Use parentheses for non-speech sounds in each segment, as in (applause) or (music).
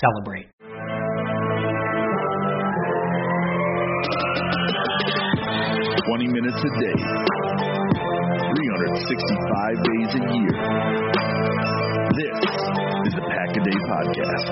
celebrate. Twenty minutes a day, 365 days a year. This is the Pack a Day Podcast.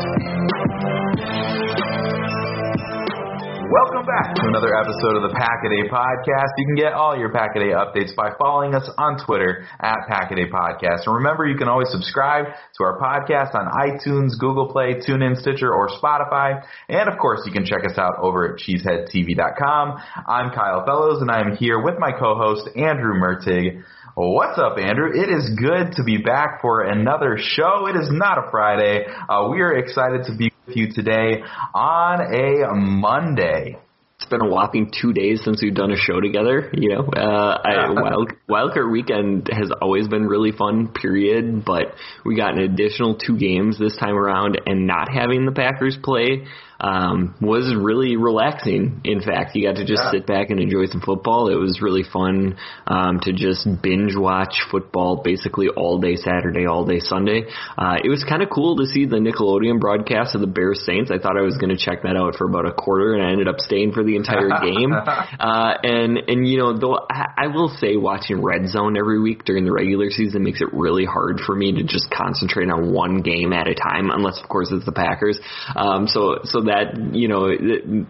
Welcome back to another episode of the Packaday Podcast. You can get all your Packaday updates by following us on Twitter at Packaday Podcast. And remember, you can always subscribe to our podcast on iTunes, Google Play, TuneIn, Stitcher, or Spotify. And of course, you can check us out over at cheeseheadtv.com. I'm Kyle Fellows, and I'm here with my co-host Andrew Mertig. What's up, Andrew? It is good to be back for another show. It is not a Friday. Uh, we are excited to be you today on a Monday. It's been a whopping two days since we've done a show together. You know, uh, I, Wild Wildcard Weekend has always been really fun. Period. But we got an additional two games this time around, and not having the Packers play um, was really relaxing. In fact, you got to just Yeah. sit back and enjoy some football. It was really fun um, to just binge watch football basically all day Saturday, all day Sunday. Uh, it was kind of cool to see the Nickelodeon broadcast of the Bears Saints. I thought I was going to check that out for about a quarter, and I ended up staying for the entire (laughs) game. Uh, and and you know, though I, I will say, watching Red Zone every week during the regular season makes it really hard for me to just concentrate on one game at a time, unless of course it's the Packers. Um, so so that you know,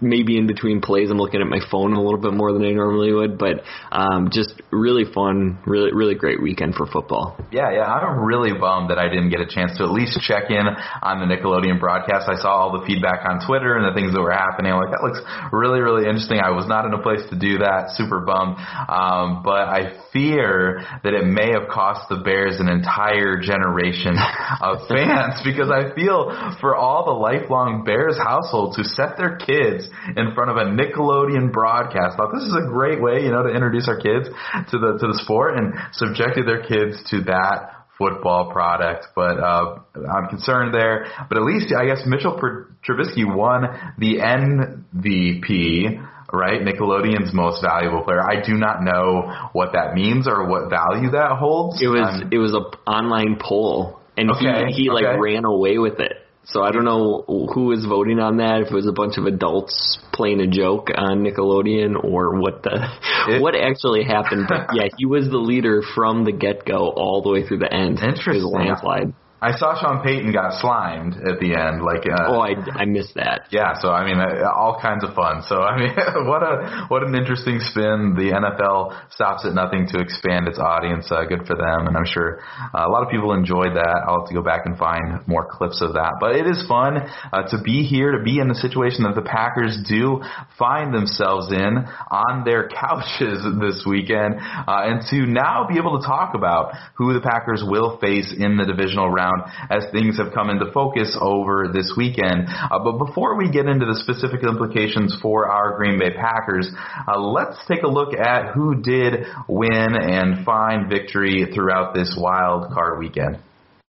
maybe in between plays, I'm looking at my phone a little bit more than I normally would. But um, just really fun, really really great weekend for football. Yeah, yeah, I'm really bummed that I didn't get a chance to at least check in on the Nickelodeon broadcast. I saw all the feedback on Twitter and the things that were happening. I'm like, that looks really, really interesting. I was not in a place to do that. Super bummed. Um, but I fear that it may have cost the Bears an entire generation of fans (laughs) because I feel for all the lifelong Bears households who set their kids in front of a Nickelodeon broadcast. Thought this is a great way, you know, to introduce our kids to the to the sport and subjected their kids to that football product, but uh, I'm concerned there. But at least I guess Mitchell Trubisky won the MVP, right? Nickelodeon's most valuable player. I do not know what that means or what value that holds. It was Um, it was a online poll, and Okay, he he like ran away with it. So I don't know who was voting on that. If it was a bunch of adults playing a joke on Nickelodeon, or what the It- what actually happened. But yeah, he was the leader from the get go all the way through the end. It was a Interesting. landslide. I saw Sean Payton got slimed at the end. Like, uh, oh, I, I missed that. Yeah, so I mean, uh, all kinds of fun. So I mean, (laughs) what a what an interesting spin. The NFL stops at nothing to expand its audience. Uh, good for them, and I'm sure uh, a lot of people enjoyed that. I'll have to go back and find more clips of that. But it is fun uh, to be here, to be in the situation that the Packers do find themselves in on their (laughs) couches this weekend, uh, and to now be able to talk about who the Packers will face in the divisional round as things have come into focus over this weekend. Uh, but before we get into the specific implications for our Green Bay Packers, uh, let's take a look at who did win and find victory throughout this wild card weekend.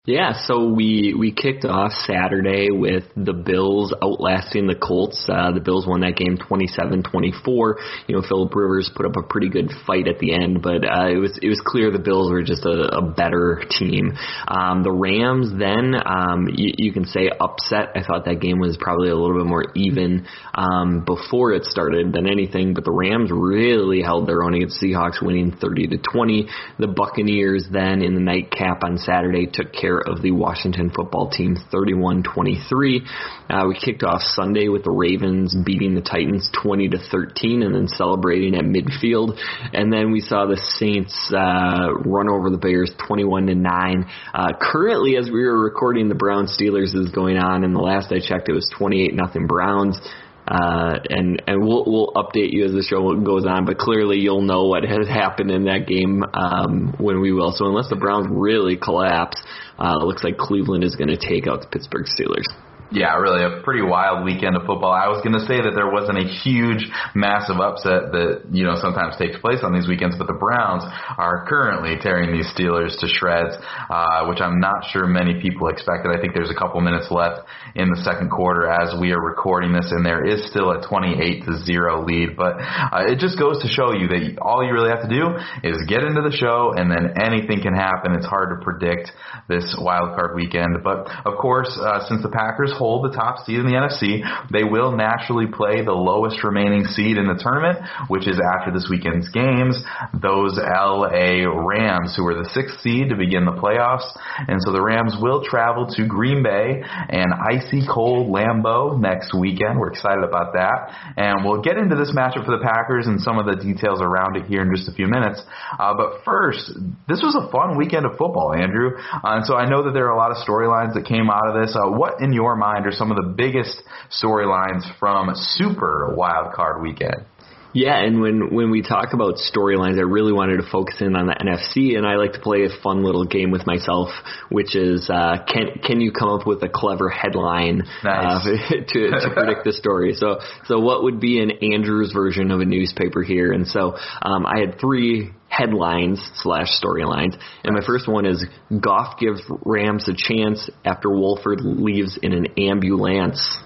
Yeah, so we we kicked off Saturday with the Bills outlasting the Colts. Uh, the Bills won that game 27-24. You know, Philip Rivers put up a pretty good fight at the end, but uh, it was it was clear the Bills were just a, a better team. Um, the Rams then um, you, you can say upset. I thought that game was probably a little bit more even um, before it started than anything, but the Rams really held their own against the Seahawks, winning 30 to 20. The Buccaneers then in the nightcap on Saturday took care care of the Washington football team 31-23. Uh, we kicked off Sunday with the Ravens beating the Titans 20 to 13 and then celebrating at midfield. And then we saw the Saints uh, run over the Bears 21 to 9. Uh, currently, as we were recording, the Browns Steelers is going on, and the last I checked, it was 28 nothing Browns. Uh, and and we'll we'll update you as the show goes on. But clearly, you'll know what has happened in that game um, when we will. So unless the Browns really collapse, uh, it looks like Cleveland is going to take out the Pittsburgh Steelers. Yeah, really a pretty wild weekend of football. I was going to say that there wasn't a huge, massive upset that, you know, sometimes takes place on these weekends, but the Browns are currently tearing these Steelers to shreds, uh, which I'm not sure many people expected. I think there's a couple minutes left in the second quarter as we are recording this, and there is still a 28 to 0 lead, but uh, it just goes to show you that all you really have to do is get into the show, and then anything can happen. It's hard to predict this wild card weekend, but of course, uh, since the Packers hold the top seed in the NFC, they will naturally play the lowest remaining seed in the tournament, which is after this weekend's games, those LA Rams, who are the sixth seed to begin the playoffs. And so the Rams will travel to Green Bay and icy cold Lambeau next weekend. We're excited about that. And we'll get into this matchup for the Packers and some of the details around it here in just a few minutes. Uh, but first, this was a fun weekend of football, Andrew. Uh, and so I know that there are a lot of storylines that came out of this. Uh, what, in your mind, mind are some of the biggest storylines from Super Wild Card Weekend? Yeah, and when when we talk about storylines, I really wanted to focus in on the NFC, and I like to play a fun little game with myself, which is uh, can can you come up with a clever headline nice. uh, (laughs) to to (laughs) predict the story? So so what would be an Andrews version of a newspaper here? And so um, I had three headlines slash storylines, and my first one is Goff gives Rams a chance after Wolford leaves in an ambulance.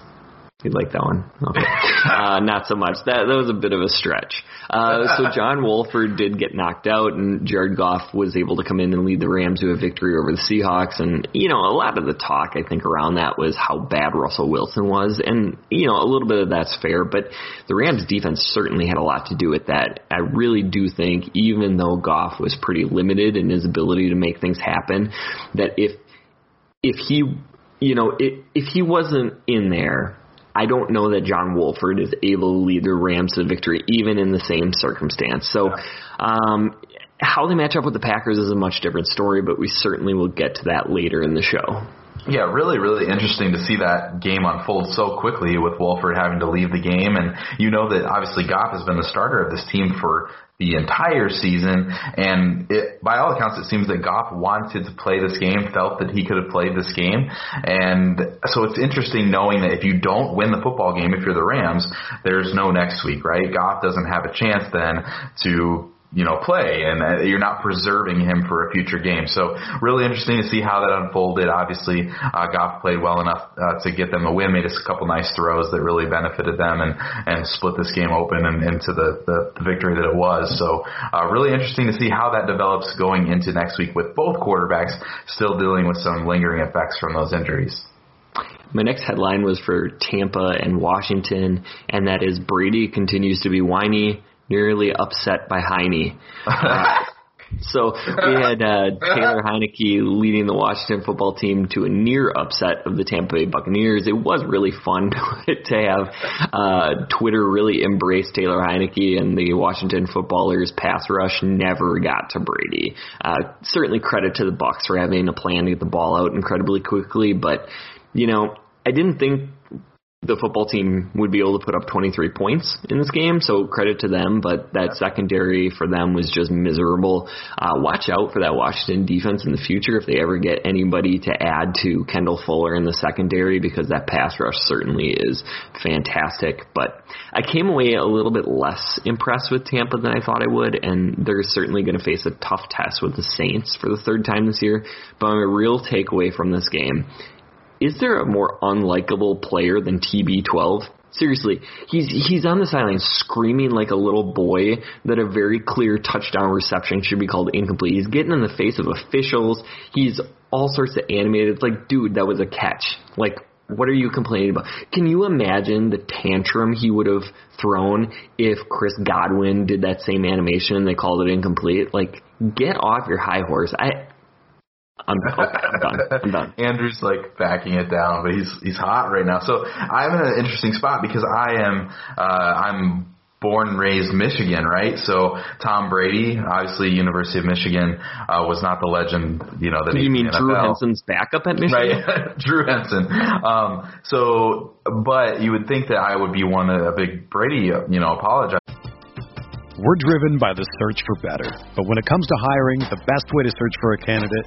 You like that one? Okay. (laughs) uh, not so much. That that was a bit of a stretch. Uh, so John Wolford did get knocked out, and Jared Goff was able to come in and lead the Rams to a victory over the Seahawks. And you know, a lot of the talk I think around that was how bad Russell Wilson was, and you know, a little bit of that's fair, but the Rams defense certainly had a lot to do with that. I really do think, even though Goff was pretty limited in his ability to make things happen, that if if he you know, if, if he wasn't in there, I don't know that John Wolford is able to lead the Rams to victory, even in the same circumstance. So, um, how they match up with the Packers is a much different story, but we certainly will get to that later in the show. Yeah, really, really interesting to see that game unfold so quickly with Wolford having to leave the game. And you know that obviously Goff has been the starter of this team for the entire season. And it, by all accounts, it seems that Goff wanted to play this game, felt that he could have played this game. And so it's interesting knowing that if you don't win the football game, if you're the Rams, there's no next week, right? Goff doesn't have a chance then to you know, play, and you're not preserving him for a future game. So really interesting to see how that unfolded. Obviously, uh, Goff played well enough uh, to get them a win, made us a couple nice throws that really benefited them, and and split this game open and into the, the the victory that it was. So uh, really interesting to see how that develops going into next week with both quarterbacks still dealing with some lingering effects from those injuries. My next headline was for Tampa and Washington, and that is Brady continues to be whiny nearly upset by Heine. Uh, (laughs) So we had uh, Taylor Heinicke leading the Washington football team to a near upset of the Tampa Bay Buccaneers. It was really fun (laughs) to have uh, Twitter really embrace Taylor Heinicke and the Washington footballers pass rush never got to Brady. Uh, certainly credit to the Bucs for having a plan to get the ball out incredibly quickly, but you know, I didn't think the football team would be able to put up 23 points in this game, so credit to them. But that secondary for them was just miserable. Uh, watch out for that Washington defense in the future if they ever get anybody to add to Kendall Fuller in the secondary, because that pass rush certainly is fantastic. But I came away a little bit less impressed with Tampa than I thought I would, and they're certainly going to face a tough test with the Saints for the third time this year. But my real takeaway from this game is there a more unlikable player than TB12? Seriously, he's he's on the sideline screaming like a little boy that a very clear touchdown reception should be called incomplete. He's getting in the face of officials. He's all sorts of animated. It's like, dude, that was a catch. Like, what are you complaining about? Can you imagine the tantrum he would have thrown if Chris Godwin did that same animation and they called it incomplete? Like, get off your high horse. I I'm, okay, I'm done. I'm done. (laughs) Andrew's like backing it down, but he's he's hot right now. So I'm in an interesting spot because I am uh, I'm born and raised Michigan, right? So Tom Brady, obviously University of Michigan, uh, was not the legend, you know. That you mean Drew Henson's backup at Michigan? Right, (laughs) Drew Henson. Um, so, but you would think that I would be one of a big Brady, you know, apologize. We're driven by the search for better, but when it comes to hiring, the best way to search for a candidate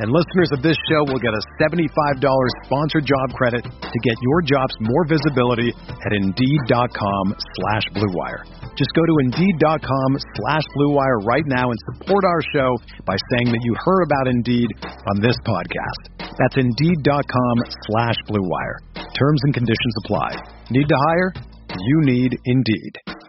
And listeners of this show will get a $75 sponsored job credit to get your jobs more visibility at Indeed.com slash BlueWire. Just go to Indeed.com slash BlueWire right now and support our show by saying that you heard about Indeed on this podcast. That's Indeed.com slash BlueWire. Terms and conditions apply. Need to hire? You need Indeed.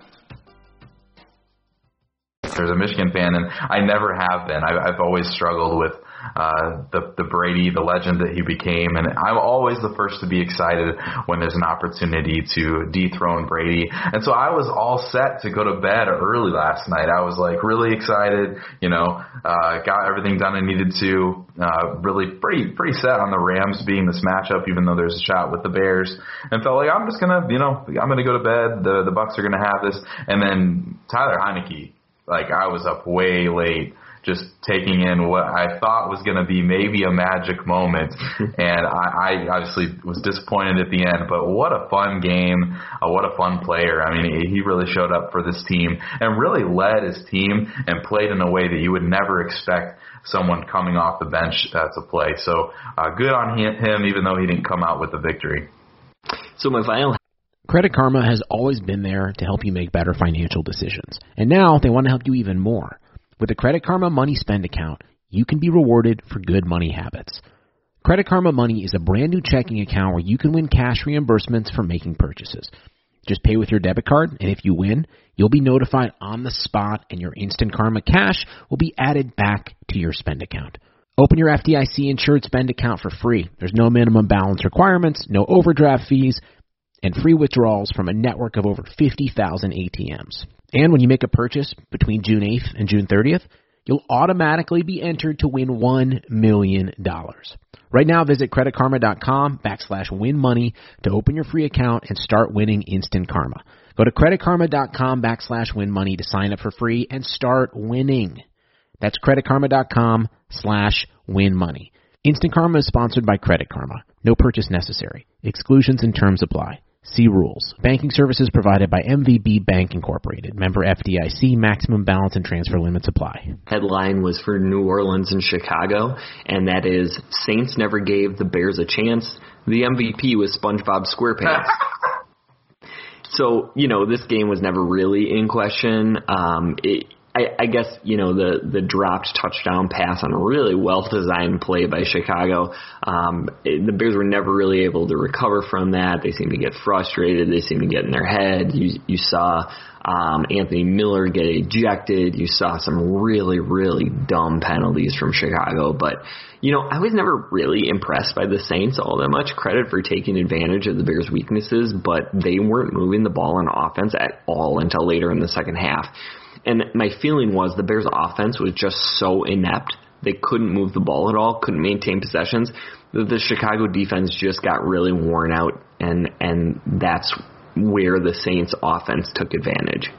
There's a Michigan fan, and I never have been. I've, I've always struggled with uh, the the Brady, the legend that he became, and I'm always the first to be excited when there's an opportunity to dethrone Brady. And so I was all set to go to bed early last night. I was like really excited, you know, uh, got everything done I needed to. Uh, really pretty pretty set on the Rams being this matchup, even though there's a shot with the Bears, and felt like I'm just gonna, you know, I'm gonna go to bed. The the Bucs are gonna have this, and then Tyler Heinicke, like I was up way late just taking in what I thought was going to be maybe a magic moment. (laughs) and I, I obviously was disappointed at the end, but what a fun game. Uh, what a fun player. I mean, he really showed up for this team and really led his team and played in a way that you would never expect someone coming off the bench uh, to play. So uh, good on him, him, even though he didn't come out with the victory. So my final Credit Karma has always been there to help you make better financial decisions. And now they want to help you even more. With the Credit Karma Money Spend account, you can be rewarded for good money habits. Credit Karma Money is a brand new checking account where you can win cash reimbursements for making purchases. Just pay with your debit card, and if you win, you'll be notified on the spot, and your Instant Karma cash will be added back to your spend account. Open your FDIC insured spend account for free. There's no minimum balance requirements, no overdraft fees, and free withdrawals from a network of over 50,000 ATMs. And when you make a purchase between June 8th and June 30th, you'll automatically be entered to win $1 million. Right now, visit creditkarma.com backslash win money to open your free account and start winning instant karma. Go to creditkarma.com backslash win money to sign up for free and start winning. That's creditkarma.com slash win money. Instant Karma is sponsored by Credit Karma. No purchase necessary. Exclusions and terms apply. See rules. Banking services provided by MVB Bank Incorporated. Member FDIC. Maximum balance and transfer limits apply. Headline was for New Orleans and Chicago, and that is Saints never gave the Bears a chance. The MVP was SpongeBob SquarePants. (laughs) so you know this game was never really in question. Um, it, I, I guess you know the the dropped touchdown pass on a really well designed play by Chicago. Um, it, the Bears were never really able to recover from that. They seemed to get frustrated. They seemed to get in their head. You you saw um, Anthony Miller get ejected. You saw some really really dumb penalties from Chicago. But you know I was never really impressed by the Saints all that much. Credit for taking advantage of the Bears' weaknesses, but they weren't moving the ball on offense at all until later in the second half. And my feeling was the Bears' offense was just so inept. They couldn't move the ball at all, couldn't maintain possessions. That the Chicago defense just got really worn out, and and that's where the Saints' offense took advantage.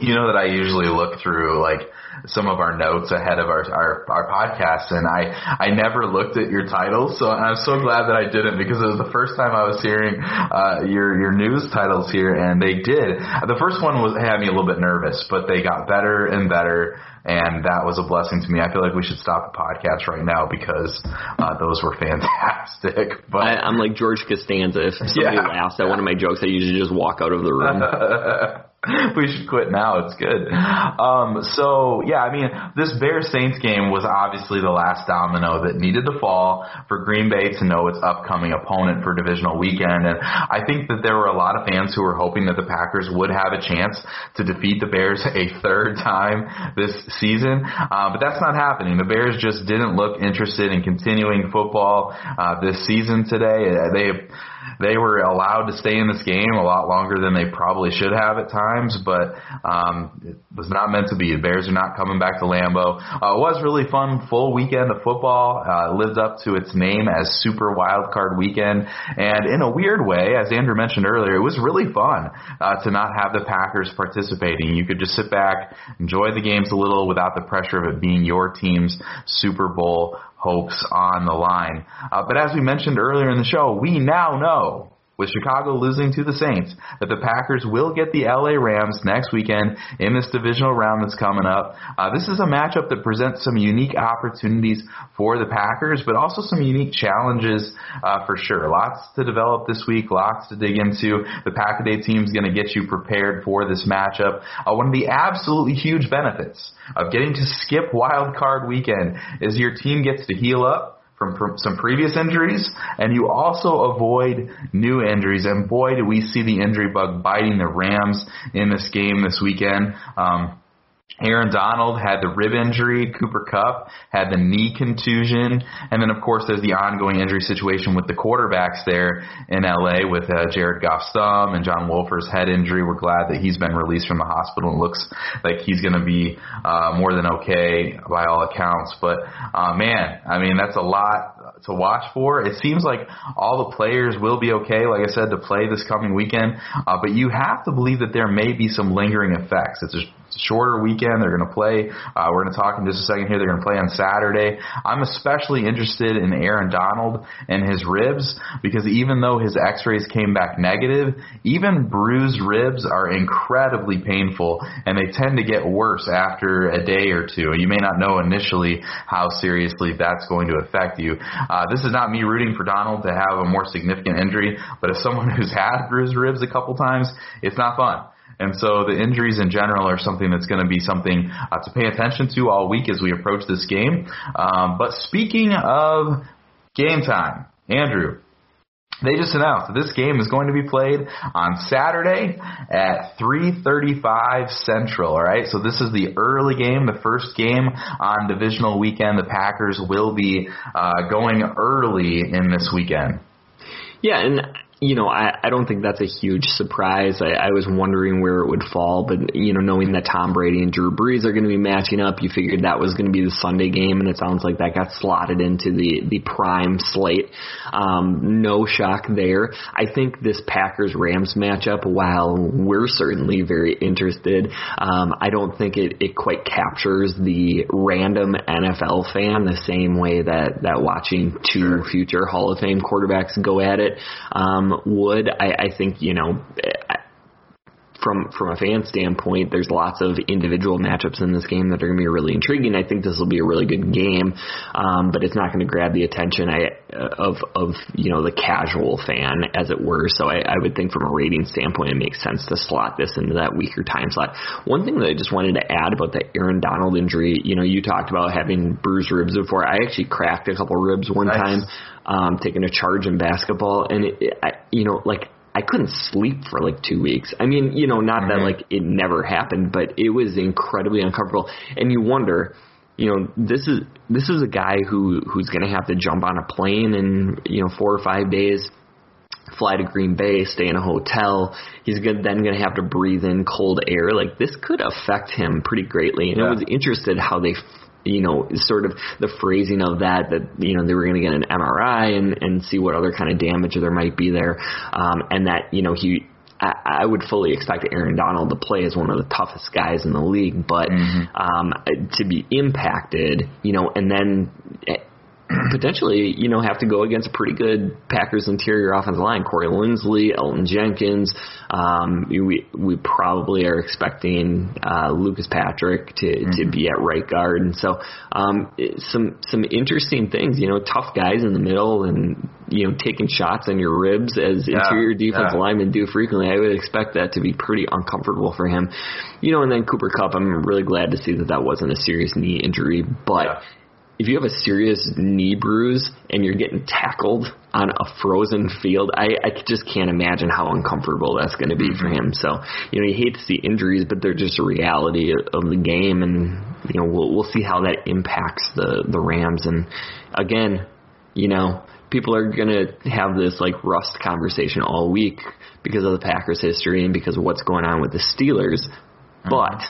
You know that I usually look through like some of our notes ahead of our, our, our podcast and I, I never looked at your titles. So I'm so glad that I didn't because it was the first time I was hearing, uh, your, your news titles here and they did. The first one was, had me a little bit nervous, but they got better and better and that was a blessing to me. I feel like we should stop the podcast right now because uh, those were (laughs) fantastic. But I, I'm like George Costanza. If somebody Yeah. laughs at one of my jokes, I usually just walk out of the room. (laughs) (laughs) we should quit now. It's good. Um, so yeah, I mean, this Bears Saints game was obviously the last domino that needed to fall for Green Bay to know its upcoming opponent for divisional weekend. And I think that there were a lot of fans who were hoping that the Packers would have a chance to defeat the Bears (laughs) a third time this season. Uh, but that's not happening. The Bears just didn't look interested in continuing football uh, this season today. They they were allowed to stay in this game a lot longer than they probably should have at times, but um, it was not meant to be. The Bears are not coming back to Lambeau. Uh, it was really fun, full weekend of football. Uh, lived up to its name as Super Wild Card Weekend, and in a weird way, as Andrew mentioned earlier, it was really fun uh, to not have the Packers participating. You could just sit back, enjoy the games a little without the pressure of it being your team's Super Bowl hopes on the line. Uh, but as we mentioned earlier in the show, we now know with Chicago losing to the Saints, that the Packers will get the LA Rams next weekend in this divisional round that's coming up. Uh, this is a matchup that presents some unique opportunities for the Packers, but also some unique challenges uh, for sure. Lots to develop this week, lots to dig into. The Pack a Day team is going to get you prepared for this matchup. Uh, one of the absolutely huge benefits of getting to skip Wild Card Weekend is your team gets to heal up from, from some previous injuries, and you also avoid new injuries. And boy, do we see the injury bug biting the Rams in this game this weekend. Um, Aaron Donald had the rib injury. Cooper Kupp had the knee contusion. And then, of course, there's the ongoing injury situation with the quarterbacks there in LA with uh, Jared Goff's thumb and John Wolford's head injury. We're glad that he's been released from the hospital. and looks like he's going to be uh, more than okay by all accounts. But, uh, man, I mean, that's a lot to watch for. It seems like all the players will be okay, like I said, to play this coming weekend. Uh, but you have to believe that there may be some lingering effects. It's a shorter weekend. They're going to play. Uh, we're going to talk in just a second here. They're going to play on Saturday. I'm especially interested in Aaron Donald and his ribs because even though his X-rays came back negative, even bruised ribs are incredibly painful and they tend to get worse after a day or two. You may not know initially how seriously that's going to affect you. Uh, this is not me rooting for Donald to have a more significant injury, but as someone who's had bruised ribs a couple times, it's not fun. And so the injuries in general are something that's going to be something uh, to pay attention to all week as we approach this game. Um, but speaking of game time, Andrew, they just announced that this game is going to be played on Saturday at 3:35 Central. All right, so this is the early game, the first game on divisional weekend. The Packers will be uh, going early in this weekend. Yeah, and you know, I, I don't think that's a huge surprise. I, I was wondering where it would fall, but you know, knowing that Tom Brady and Drew Brees are going to be matching up, you figured that was going to be the Sunday game, and it sounds like that got slotted into the the prime slate. Um, no shock there. I think this Packers Rams matchup, while we're certainly very interested, um, I don't think it it quite captures the random NFL fan the same way that that watching two future Hall of Fame quarterbacks go at it. Um, um, would. I, I think you know from from a fan standpoint, there's lots of individual matchups in this game that are going to be really intriguing. I think this will be a really good game, um, but it's not going to grab the attention I, of of you know the casual fan, as it were. So I, I would think from a rating standpoint, it makes sense to slot this into that weaker time slot. One thing that I just wanted to add about the Aaron Donald injury, you know, you talked about having bruised ribs before. I actually cracked a couple ribs one nice. time, um, taking a charge in basketball, and it, it, I, you know, like I couldn't sleep for like two weeks. I mean, you know, not mm-hmm. that like it never happened, but it was incredibly uncomfortable. And you wonder, you know, this is this is a guy who who's going to have to jump on a plane in you know four or five days, fly to Green Bay, stay in a hotel. He's gonna, then going to have to breathe in cold air. Like this could affect him pretty greatly. And yeah. I was interested how they you know, sort of the phrasing of that, that, you know, they were going to get an MRI and, and see what other kind of damage there might be there. Um, and that, you know, he, I, I would fully expect Aaron Donald to play as one of the toughest guys in the league, but, mm-hmm. um, to be impacted, you know, and then, (clears throat) potentially, you know, have to go against a pretty good Packers interior offensive line. Corey Linsley, Elgton Jenkins. Um, we we probably are expecting uh, Lucas Patrick to mm-hmm. to be at right guard, and so um, some some interesting things. You know, tough guys in the middle, and you know, taking shots on your ribs as yeah, interior defensive yeah. linemen do frequently. I would expect that to be pretty uncomfortable for him. You know, and then Cooper Kupp. I'm really glad to see that that wasn't a serious knee injury, but. Yeah if you have a serious knee bruise and you're getting tackled on a frozen field, I, I just can't imagine how uncomfortable that's going to be for him. So, you know, you hate to see injuries, but they're just a reality of the game, and you know, we'll we'll see how that impacts the the Rams. And again, you know, people are going to have this like rust conversation all week because of the Packers' history and because of what's going on with the Steelers, mm-hmm. but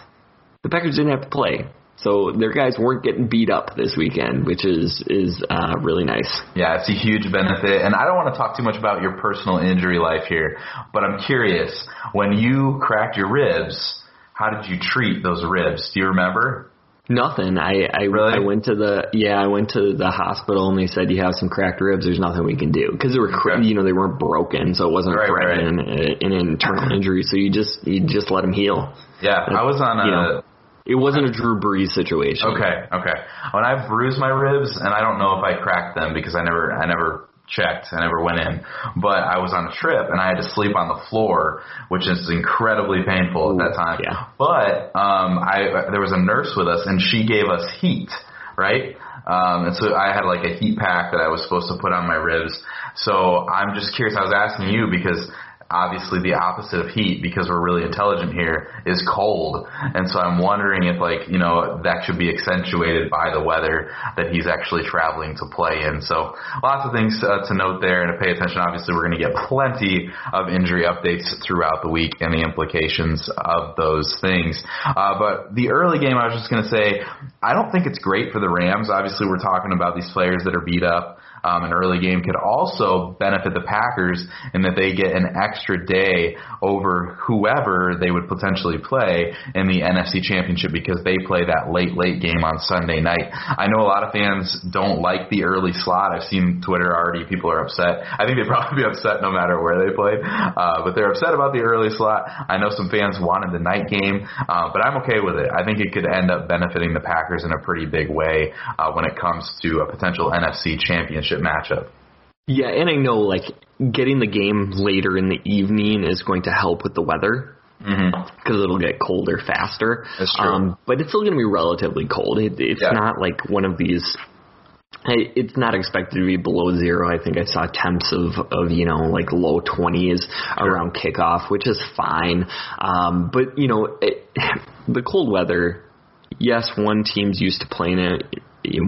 the Packers didn't have to play. So their guys weren't getting beat up this weekend, which is is uh, really nice. Yeah, it's a huge benefit. And I don't want to talk too much about your personal injury life here, but I'm curious when you cracked your ribs, how did you treat those ribs? Do you remember? Nothing. I I, really? I went to the yeah I went to the hospital and they said you have some cracked ribs. There's nothing we can do because they were okay. you know they weren't broken, so it wasn't right, right. an, an internal injury. So you just you just let them heal. Yeah, I was on a. You know, it wasn't a Drew Brees situation. Okay, okay. When I bruised my ribs, and I don't know if I cracked them because I never, I never checked. I never went in, but I was on a trip and I had to sleep on the floor, which is incredibly painful Ooh, at that time. Yeah. But um, I there was a nurse with us and she gave us heat, right? Um, and so I had like a heat pack that I was supposed to put on my ribs. So I'm just curious. I was asking you because obviously the opposite of heat because we're really intelligent here is cold. And so I'm wondering if like, you know, that should be accentuated by the weather that he's actually traveling to play in. So lots of things uh, to note there and to pay attention. Obviously we're going to get plenty of injury updates throughout the week and the implications of those things. Uh, but the early game, I was just going to say, I don't think it's great for the Rams. Obviously we're talking about these players that are beat up um, an early game could also benefit the Packers in that they get an extra day over whoever they would potentially play in the NFC Championship because they play that late, late game on Sunday night. I know a lot of fans don't like the early slot. I've seen Twitter already, people are upset. I think they'd (laughs) probably be upset no matter where they played, uh, but they're upset about the early slot. I know some fans wanted the night game, uh, but I'm okay with it. I think it could end up benefiting the Packers in a pretty big way uh, when it comes to a potential NFC Championship championship matchup. Yeah, and I know like getting the game later in the evening is going to help with the weather because mm-hmm. it'll get colder faster. That's true. Um, but it's still going to be relatively cold. It, it's yeah. not like one of these. It's not expected to be below zero. I think I saw temps of, of you know like low twenties sure. around kickoff, which is fine. Um, but you know it, (laughs) the cold weather. Yes, one team's used to playing it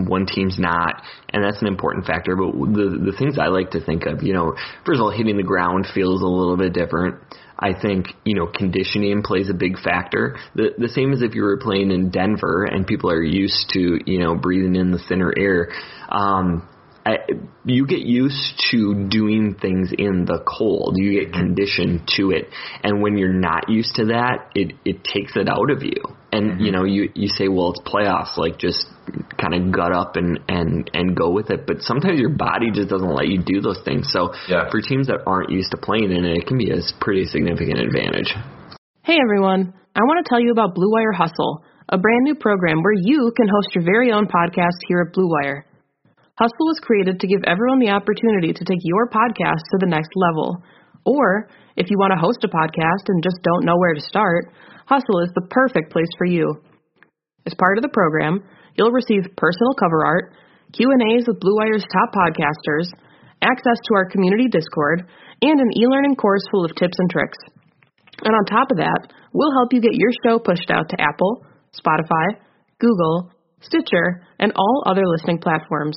one team's not, and that's an important factor. But the the things I like to think of, you know, first of all, hitting the ground feels a little bit different. I think you know conditioning plays a big factor. The the same as if you were playing in Denver and people are used to you know breathing in the thinner air. Um, I, you get used to doing things in the cold. You get conditioned to it, and when you're not used to that, it it takes it out of you. And mm-hmm. you know, you you say, well, it's playoffs, like just kind of gut up and and and go with it. But sometimes your body just doesn't let you do those things. So yeah. for teams that aren't used to playing in it, it can be a pretty significant advantage. Hey everyone, I want to tell you about Blue Wire Hustle, a brand new program where you can host your very own podcast here at Blue Wire. Hustle was created to give everyone the opportunity to take your podcast to the next level. Or, if you want to host a podcast and just don't know where to start, Hustle is the perfect place for you. As part of the program, you'll receive personal cover art, Q&As with Blue Wire's top podcasters, access to our community Discord, and an e-learning course full of tips and tricks. And on top of that, we'll help you get your show pushed out to Apple, Spotify, Google, Stitcher, and all other listening platforms.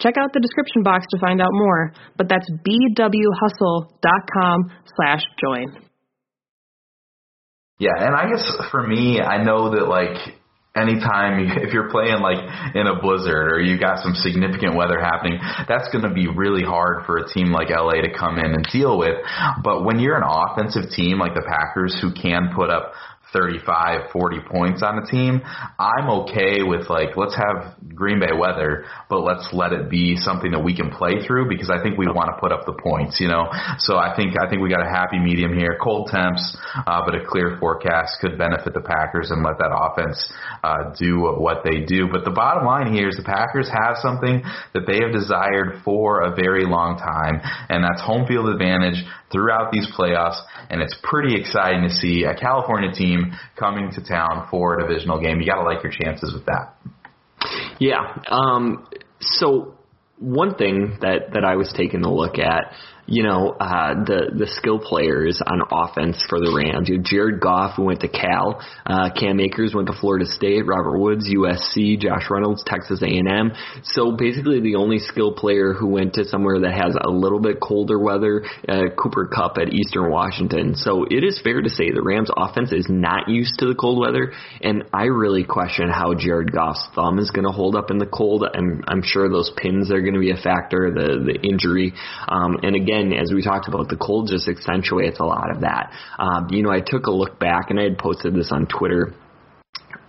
Check out the description box to find out more, but that's bwhustle.com slash join. Yeah, and I guess for me, I know that like anytime (laughs) if you're playing like in a blizzard or you got some significant weather happening, that's going to be really hard for a team like LA to come in and deal with. But when you're an offensive team like the Packers who can put up 35, 40 points on a team, I'm okay with like, let's have Green Bay weather, but let's let it be something that we can play through because I think we want to put up the points, you know? So I think, I think we got a happy medium here. Cold temps, uh, but a clear forecast could benefit the Packers and let that offense, uh, do what they do. But the bottom line here is the Packers have something that they have desired for a very long time, and that's home field advantage throughout these playoffs, and it's pretty exciting to see a California team coming to town for a divisional game. You got to like your chances with that. Yeah. Um, so one thing that that I was taking a look at you know, uh, the the skill players on offense for the Rams. You know, Jared Goff, who went to Cal, uh, Cam Akers went to Florida State, Robert Woods, USC, Josh Reynolds, Texas A&M. So basically, the only skill player who went to somewhere that has a little bit colder weather, uh, Cooper Kupp at Eastern Washington. So it is fair to say the Rams' offense is not used to the cold weather, and I really question how Jared Goff's thumb is going to hold up in the cold. I'm I'm sure those pins are going to be a factor, the the injury, um, and again again, as we talked about, the cold just accentuates a lot of that. Um, you know, I took a look back and I had posted this on Twitter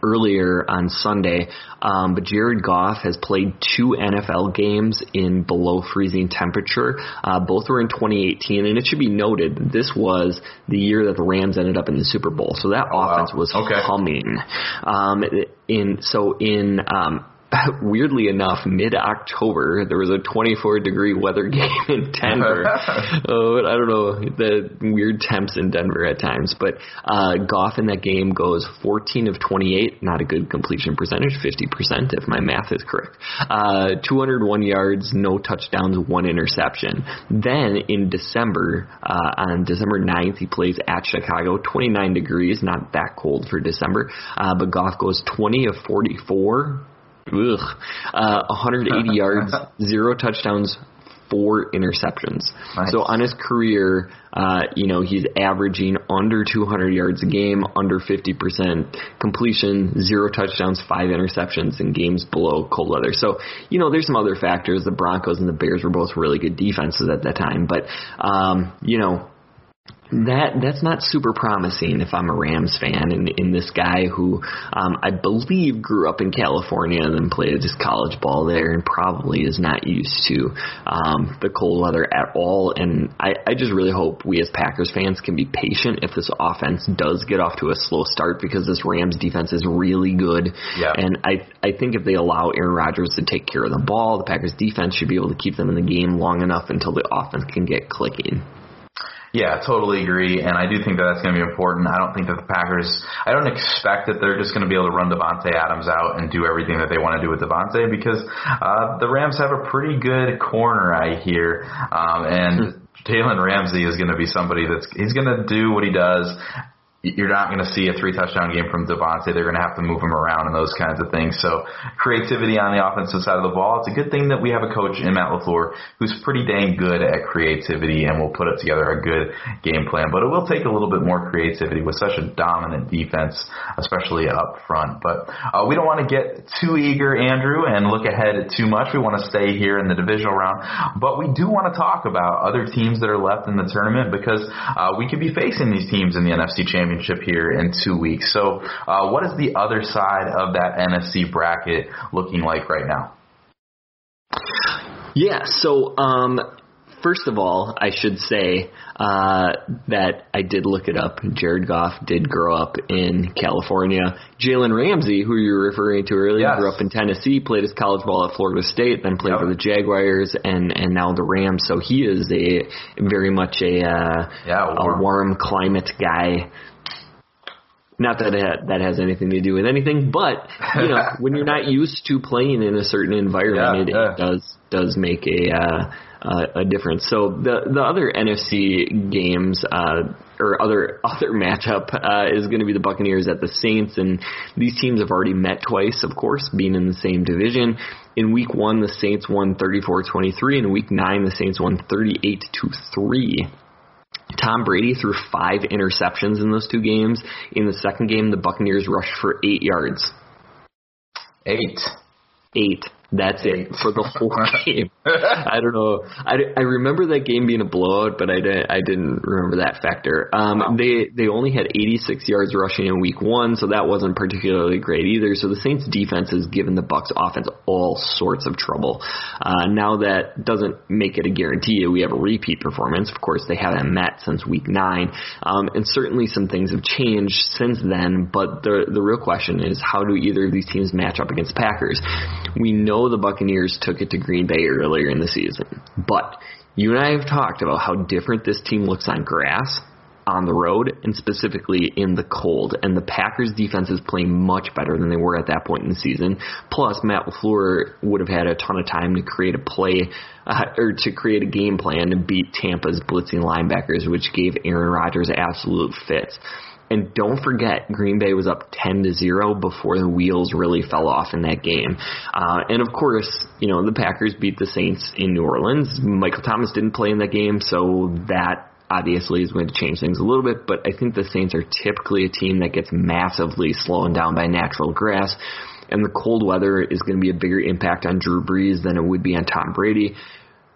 earlier on Sunday, um, but Jared Goff has played two NFL games in below freezing temperature. Uh, both were in 2018, and it should be noted that this was the year that the Rams ended up in the Super Bowl. So that offense wow. was okay. humming. Um, in so in um, (laughs) weirdly enough, mid October, there was a 24 degree weather game in Denver. (laughs) oh, I don't know the weird temps in Denver at times, but uh, Goff in that game goes 14 of 28, not a good completion percentage, 50% if my math is correct. Uh, 201 yards, no touchdowns, one interception. Then in December, uh, on December 9th, he plays at Chicago, 29 degrees, not that cold for December, uh, but Goff goes 20 of 44 Ugh. Uh, 180 (laughs) yards, zero touchdowns, four interceptions. Nice. So on his career, uh, you know, he's averaging under 200 yards a game, under 50% completion, zero touchdowns, five interceptions in games below cold weather. So, you know, there's some other factors. The Broncos and the Bears were both really good defenses at that time, but, um, you know, that that's not super promising if I'm a Rams fan and in this guy who um, I believe grew up in California and then played his college ball there and probably is not used to um, the cold weather at all. And I, I just really hope we as Packers fans can be patient if this offense does get off to a slow start because this Rams defense is really good. Yeah. And I I think if they allow Aaron Rodgers to take care of the ball, the Packers defense should be able to keep them in the game long enough until the offense can get clicking. Yeah, totally agree, and I do think that that's going to be important. I don't think that the Packers, I don't expect that they're just going to be able to run Davante Adams out and do everything that they want to do with Davante because uh, the Rams have a pretty good corner, I hear, um, and Jalen Ramsey is going to be somebody that's he's going to do what he does you're not going to see a three touchdown game from Davante. They're going to have to move him around and those kinds of things. So creativity on the offensive side of the ball. It's a good thing that we have a coach in Matt LaFleur who's pretty dang good at creativity and will put it together a good game plan. But it will take a little bit more creativity with such a dominant defense, especially up front. But uh, we don't want to get too eager, Andrew, and look ahead too much. We want to stay here in the divisional round. But we do want to talk about other teams that are left in the tournament because uh, we could be facing these teams in the NFC Championship championship here in two weeks. So, uh, what is the other side of that NFC bracket looking like right now? Yeah, so um, first of all, I should say uh, that I did look it up. Jared Goff did grow up in California. Jalen Ramsey, who you were referring to earlier, yes. grew up in Tennessee, played his college ball at Florida State, then played yep. for the Jaguars, and and now the Rams. So he is a very much a uh, yeah, warm. a warm climate guy. Not that it, that has anything to do with anything, but you know, (laughs) when you're not used to playing in a certain environment, yeah, it, yeah. it does does make a uh, uh, a difference. So the the other NFC games. Uh, or other (laughs) other matchup uh, is going to be the Buccaneers at the Saints, and these teams have already met twice, of course, being in the same division. In Week One, the Saints won 34-23. In Week Nine, the Saints won 38 to three. Tom Brady threw five interceptions in those two games. In the second game, the Buccaneers rushed for eight yards. Eight. Eight. That's it for the whole (laughs) game. I don't know. I, I remember that game being a blowout, but I didn't. I didn't remember that factor. Um, wow. They they only had 86 yards rushing in week one, so that wasn't particularly great either. So the Saints defense has given the Bucs offense all sorts of trouble. Uh, now that doesn't make it a guarantee. We have a repeat performance. Of course, they haven't met since week nine, um, and certainly some things have changed since then. But the the real question is, how do either of these teams match up against Packers? We know know the Buccaneers took it to Green Bay earlier in the season, but you and I have talked about how different this team looks on grass, on the road, and specifically in the cold. And the Packers defense is playing much better than they were at that point in the season. Plus, Matt LaFleur would have had a ton of time to create a play uh, or to create a game plan to beat Tampa's blitzing linebackers, which gave Aaron Rodgers absolute fits. And don't forget, Green Bay was up 10 to 0 before the wheels really fell off in that game. Uh, and of course, you know, the Packers beat the Saints in New Orleans. Michael Thomas didn't play in that game, so that obviously is going to change things a little bit, but I think the Saints are typically a team that gets massively slowed down by natural grass. And the cold weather is going to be a bigger impact on Drew Brees than it would be on Tom Brady.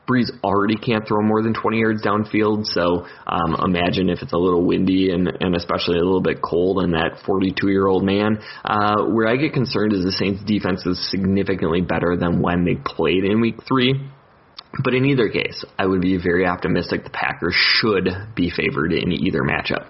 Brees already can't throw more than 20 yards downfield, so um, imagine if it's a little windy and, and especially a little bit cold and that 42 year old man. Uh, where I get concerned is the Saints defense is significantly better than when they played in week three. But in either case, I would be very optimistic the Packers should be favored in either matchup.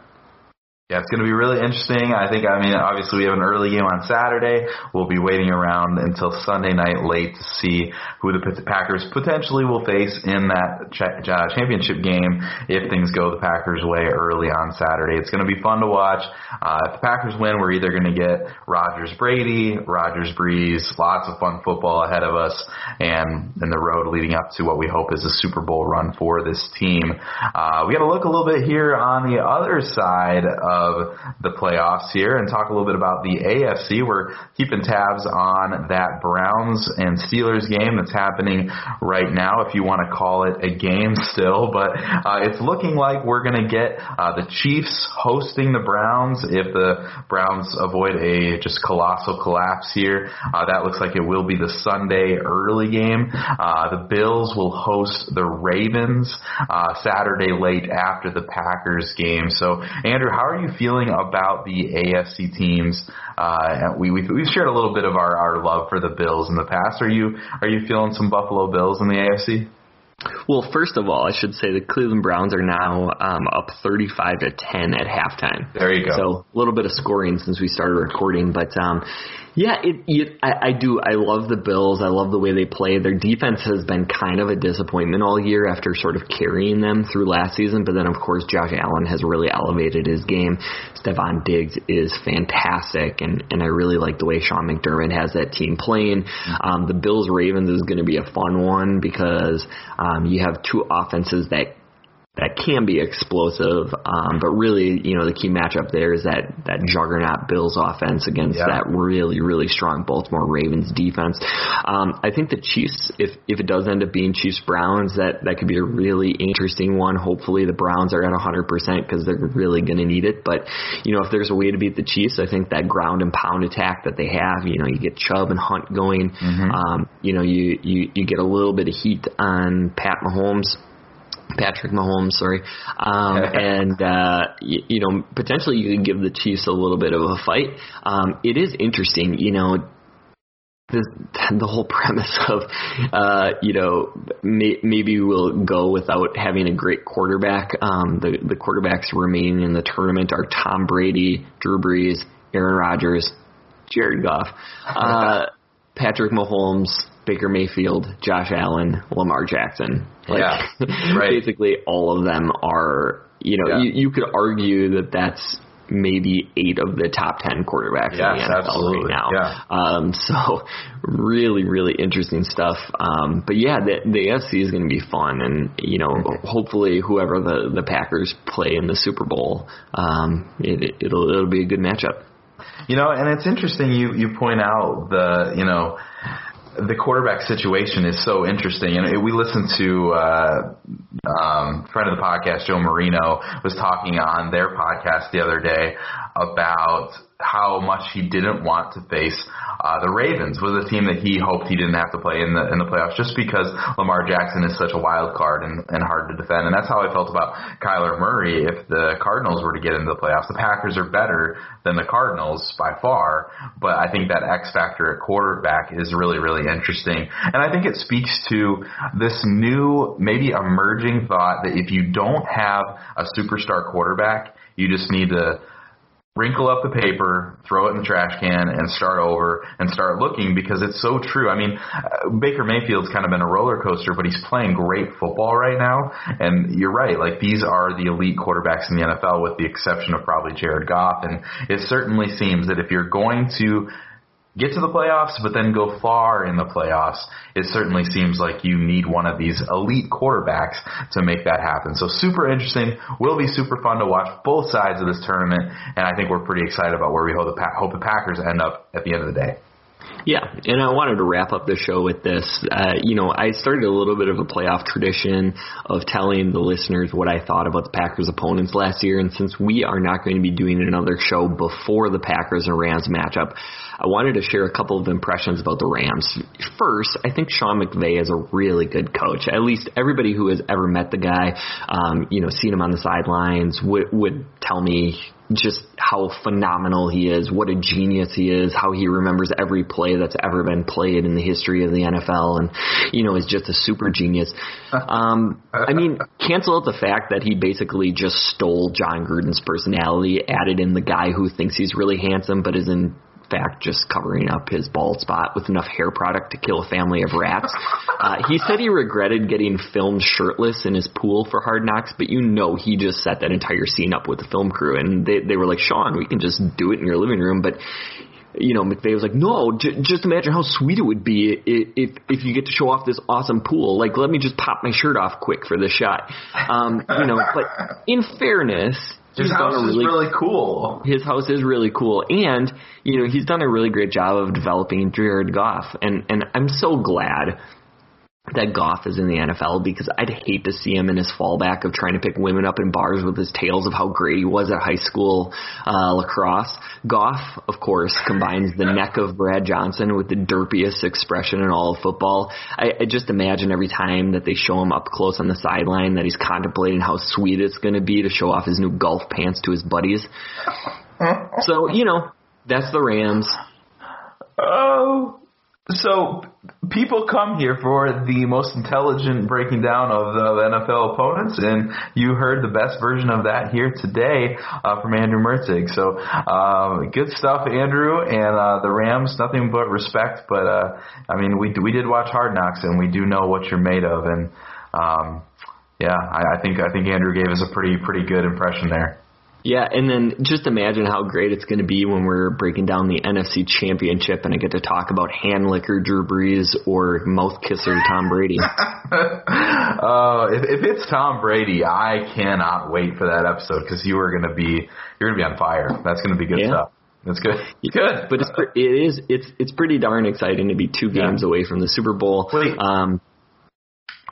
Yeah, it's going to be really interesting. I think, I mean, obviously we have an early game on Saturday. We'll be waiting around until Sunday night late to see who the Packers potentially will face in that championship game if things go the Packers' way early on Saturday. It's going to be fun to watch. Uh, if the Packers win, we're either going to get Rodgers Brady, Rodgers Brees, lots of fun football ahead of us, and in the road leading up to what we hope is a Super Bowl run for this team. Uh, we got to look a little bit here on the other side of of the playoffs here and talk a little bit about the AFC. We're keeping tabs on that Browns and Steelers game that's happening right now, if you want to call it a game still. But uh, it's looking like we're going to get uh, the Chiefs hosting the Browns if the Browns avoid a just colossal collapse here. Uh, that looks like it will be the Sunday early game. Uh, the Bills will host the Ravens uh, Saturday late after the Packers game. So, Andrew, how are you feeling about the AFC teams? Uh, we, we've, we've shared a little bit of our, our love for the Bills in the past. Are you are you feeling some Buffalo Bills in the AFC? Well, first of all, I should say the Cleveland Browns are now um, up 35 to 10 at halftime. There you go. So a little bit of scoring since we started recording, but um, yeah, it, it I, I do. I love the Bills. I love the way they play. Their defense has been kind of a disappointment all year after sort of carrying them through last season. But then, of course, Josh Allen has really elevated his game. Stefon Diggs is fantastic, and and I really like the way Sean McDermott has that team playing. Um, the Bills Ravens is going to be a fun one because um, you have two offenses that that can be explosive. Um, but really, you know, the key matchup there is that that juggernaut Bills offense against Yeah. that really really strong Baltimore Ravens defense. Um, I think the Chiefs, if if it does end up being Chiefs Browns, that that could be a really interesting one. Hopefully, the Browns are at 100 percent because they're really going to need it. But you know, if there's a way to beat the Chiefs, I think that ground and pound attack that they have, you know, you get Chubb and Hunt going. Um, you know, you you you get a little bit of heat on Pat Mahomes. Patrick Mahomes, sorry, um, (laughs) and uh, you, you know potentially you could give the Chiefs a little bit of a fight. Um, it is interesting, you know, the the whole (laughs) premise of uh, you know may, maybe we'll go without having a great quarterback. Um, the the quarterbacks remaining in the tournament are Tom Brady, Drew Brees, Aaron Rodgers, Jared Goff, (laughs) uh, Patrick Mahomes, Baker Mayfield, Josh Allen, Lamar Jackson. Like, Yeah, (laughs) right. basically all of them are. You know, Yeah. you, you could argue that that's maybe eight of the top ten quarterbacks in Yes, the NFL absolutely. right now. Yeah. Um, so really, really interesting stuff. Um, but yeah, the, the AFC is going to be fun, and you know, Mm-hmm. hopefully, whoever the the Packers play in the Super Bowl, um, it, it'll it'll be a good matchup. You know, and it's interesting you you point out the you know the quarterback situation is so interesting. And we listened to uh, um, friend of the podcast Joe Marino was talking on their podcast the other day about how much he didn't want to face uh, the Ravens was a team that he hoped he didn't have to play in the in the playoffs just because Lamar Jackson is such a wild card and, and hard to defend. And that's how I felt about Kyler Murray if the Cardinals were to get into the playoffs. The Packers are better than the Cardinals by far, but I think that X factor at quarterback is really, really interesting. And I think it speaks to this new, maybe emerging thought that if you don't have a superstar quarterback, you just need to wrinkle up the paper, throw it in the trash can, and start over and start looking because it's so true. I mean, uh, Baker Mayfield's kind of been a roller coaster, but he's playing great football right now. And you're right, like these are the elite quarterbacks in the NFL, with the exception of probably Jared Goff. And it certainly seems that if you're going to get to the playoffs, but then go far in the playoffs, it certainly seems like you need one of these elite quarterbacks to make that happen. So super interesting. Will be super fun to watch both sides of this tournament, and I think we're pretty excited about where we hope the, Pa- hope the Packers end up at the end of the day. Yeah, and I wanted to wrap up the show with this. Uh, you know, I started a little bit of a playoff tradition of telling the listeners what I thought about the Packers' opponents last year, and since we are not going to be doing another show before the Packers and Rams matchup, I wanted to share a couple of impressions about the Rams. First, I think Sean McVay is a really good coach. At least everybody who has ever met the guy, um, you know, seen him on the sidelines would would tell me just how phenomenal he is, what a genius he is, how he remembers every play that's ever been played in the history of the NFL, and you know is just a super genius. Um, I mean, cancel out the fact that he basically just stole Jon Gruden's personality, added in the guy who thinks he's really handsome but is in fact just covering up his bald spot with enough hair product to kill a family of rats. Uh, he said he regretted getting filmed shirtless in his pool for Hard Knocks, but you know he just set that entire scene up with the film crew, and they they were like, Sean, we can just do it in your living room, but. You know, McVay was like, "No, j- just imagine how sweet it would be if, if if you get to show off this awesome pool. Like, let me just pop my shirt off quick for this shot." Um, you know, but in fairness, His house a is really really cool. his house is really cool and you know he's done a really great job of developing Jared Goff and and I'm so glad that Goff is in the NFL because I'd hate to see him in his fallback of trying to pick women up in bars with his tales of how great he was at high school uh, lacrosse. Goff, of course, (laughs) combines the neck of Brad Johnson with the derpiest expression in all of football. I, I just imagine every time that they show him up close on the sideline that he's contemplating how sweet it's going to be to show off his new golf pants to his buddies. (laughs) So, you know, that's the Rams. Oh, so people come here for the most intelligent breaking down of the NFL opponents, and you heard the best version of that here today uh, from Andrew Mertzig. So um, good stuff, Andrew, and uh, the Rams. Nothing but respect. But uh, I mean, we we did watch Hard Knocks, and we do know what you're made of, and um, yeah, I, I think I think Andrew gave us a pretty pretty good impression there. Yeah, and then just imagine how great it's going to be when we're breaking down the NFC Championship and I get to talk about hand licker Drew Brees or mouth kisser Tom Brady. uh, (laughs) if, if it's Tom Brady, I cannot wait for that episode because you are going to be you're going to be on fire. That's going to be good Yeah. stuff. That's good. Good. But it's it is it's it's pretty darn exciting to be two games away from the Super Bowl. Wait. Um,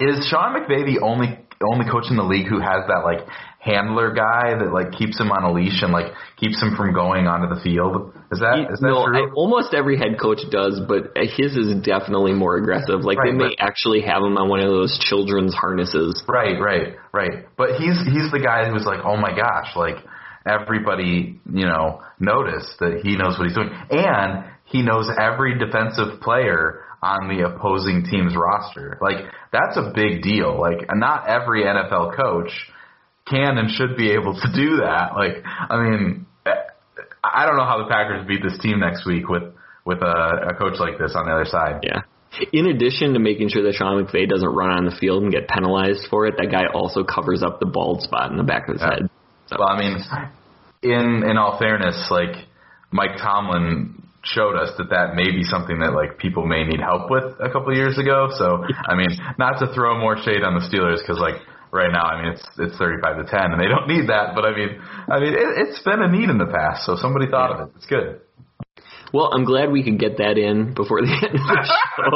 Is Sean McVay the only only coach in the league who has that like handler guy that like keeps him on a leash and like keeps him from going onto the field? Is that is that no, true? I, almost every head coach does, but uh, his is definitely more aggressive. Like they may actually have him on one of those children's harnesses. Right, right, right. But he's he's the guy who's like, oh my gosh, like everybody, you know, noticed that he knows what he's doing, and he knows every defensive player on the opposing team's roster. Like that's a big deal. Like not every NFL coach can and should be able to do that. Like I mean, I don't know how the Packers beat this team next week with with a, a coach like this on the other side. Yeah. In addition to making sure that Sean McVay doesn't run on the field and get penalized for it, that guy also covers up the bald spot in the back of his Yeah. head. So, Well, I mean, in in all fairness, like Mike Tomlin showed us that that may be something that like people may need help with a couple of years ago. So, I mean, not to throw more shade on the Steelers because like right now, I mean, it's it's 35 to 10 and they don't need that. But I mean, I mean, it, it's been a need in the past, so somebody thought of it. It's good. Well, I'm glad we could get that in before the (laughs) end of the show.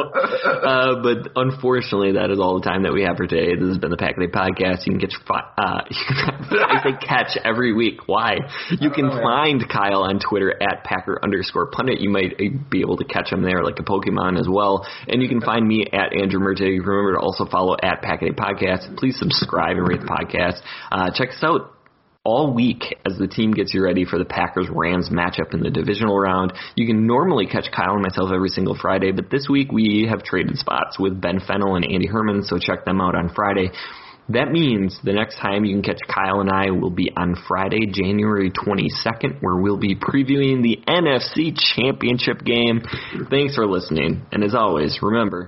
(laughs) uh, but unfortunately, that is all the time that we have for today. This has been the Pack Day Podcast. You can get fi- uh, (laughs) I say catch every week. Why? You can find Kyle on Twitter at Packer underscore pundit. You might uh, be able to catch him there like a Pokemon as well. And you can find me at Andrew Murte. Remember to also follow at Pack Day Podcast. Please subscribe and rate the podcast. Uh, check us out all week as the team gets you ready for the Packers Rams matchup in the divisional round. You can normally catch Kyle and myself every single Friday, but this week we have traded spots with Ben Fennel and Andy Herman, so check them out on Friday. That means the next time you can catch Kyle and I will be on Friday, January 22nd, where we'll be previewing the NFC Championship game. Thanks for listening, and as always, remember.